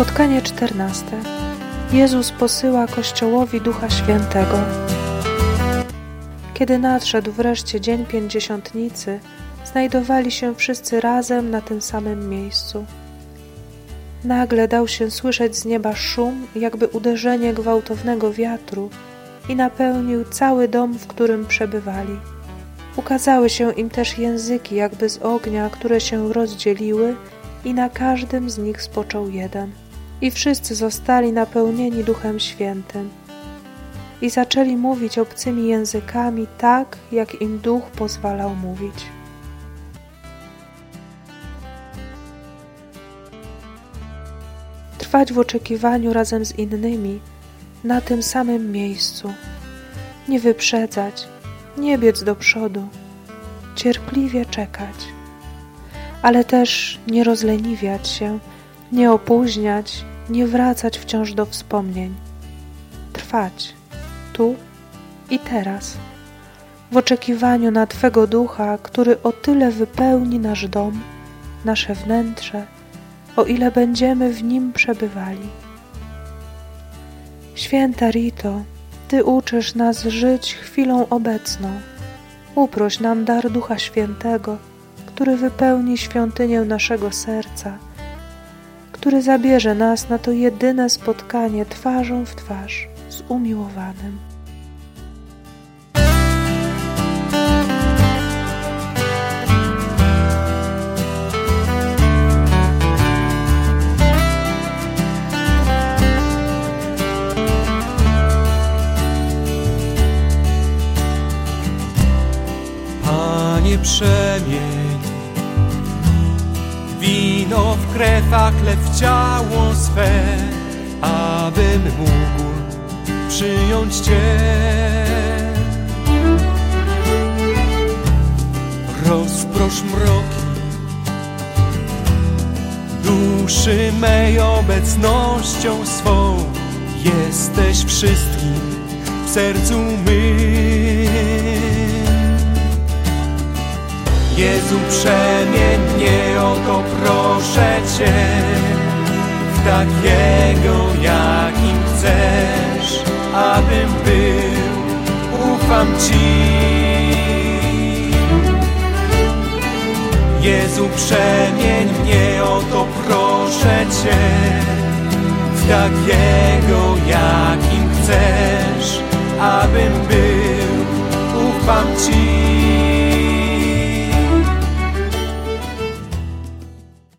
Spotkanie czternaste. Jezus posyła Kościołowi Ducha Świętego. Kiedy nadszedł wreszcie dzień pięćdziesiątnicy, znajdowali się wszyscy razem na tym samym miejscu. Nagle dał się słyszeć z nieba szum, jakby uderzenie gwałtownego wiatru i napełnił cały dom, w którym przebywali. Ukazały się im też języki jakby z ognia, które się rozdzieliły i na każdym z nich spoczął jeden. I wszyscy zostali napełnieni Duchem Świętym. I zaczęli mówić obcymi językami tak, jak im Duch pozwalał mówić. Trwać w oczekiwaniu razem z innymi na tym samym miejscu, nie wyprzedzać, nie biec do przodu, cierpliwie czekać, ale też nie rozleniwiać się, nie opóźniać, nie wracać wciąż do wspomnień, trwać tu i teraz, w oczekiwaniu na Twego ducha, który o tyle wypełni nasz dom, nasze wnętrze, o ile będziemy w nim przebywali. Święta Rito, Ty uczysz nas żyć chwilą obecną. Uproś nam dar Ducha Świętego, który wypełni świątynię naszego serca, który zabierze nas na to jedyne spotkanie twarzą w twarz z umiłowanym. Panie przemień Wino w krew, a chleb w ciało swe Abym mógł przyjąć Cię. Rozprosz mroki Duszy mej obecnością swą. Jesteś wszystkim w sercu mym. Jezu, przemień mnie, w takiego, jakim chcesz, abym był, ufam Ci. Jezu, przemień mnie, o to proszę Cię, w takiego, jakim chcesz, abym był, ufam Ci.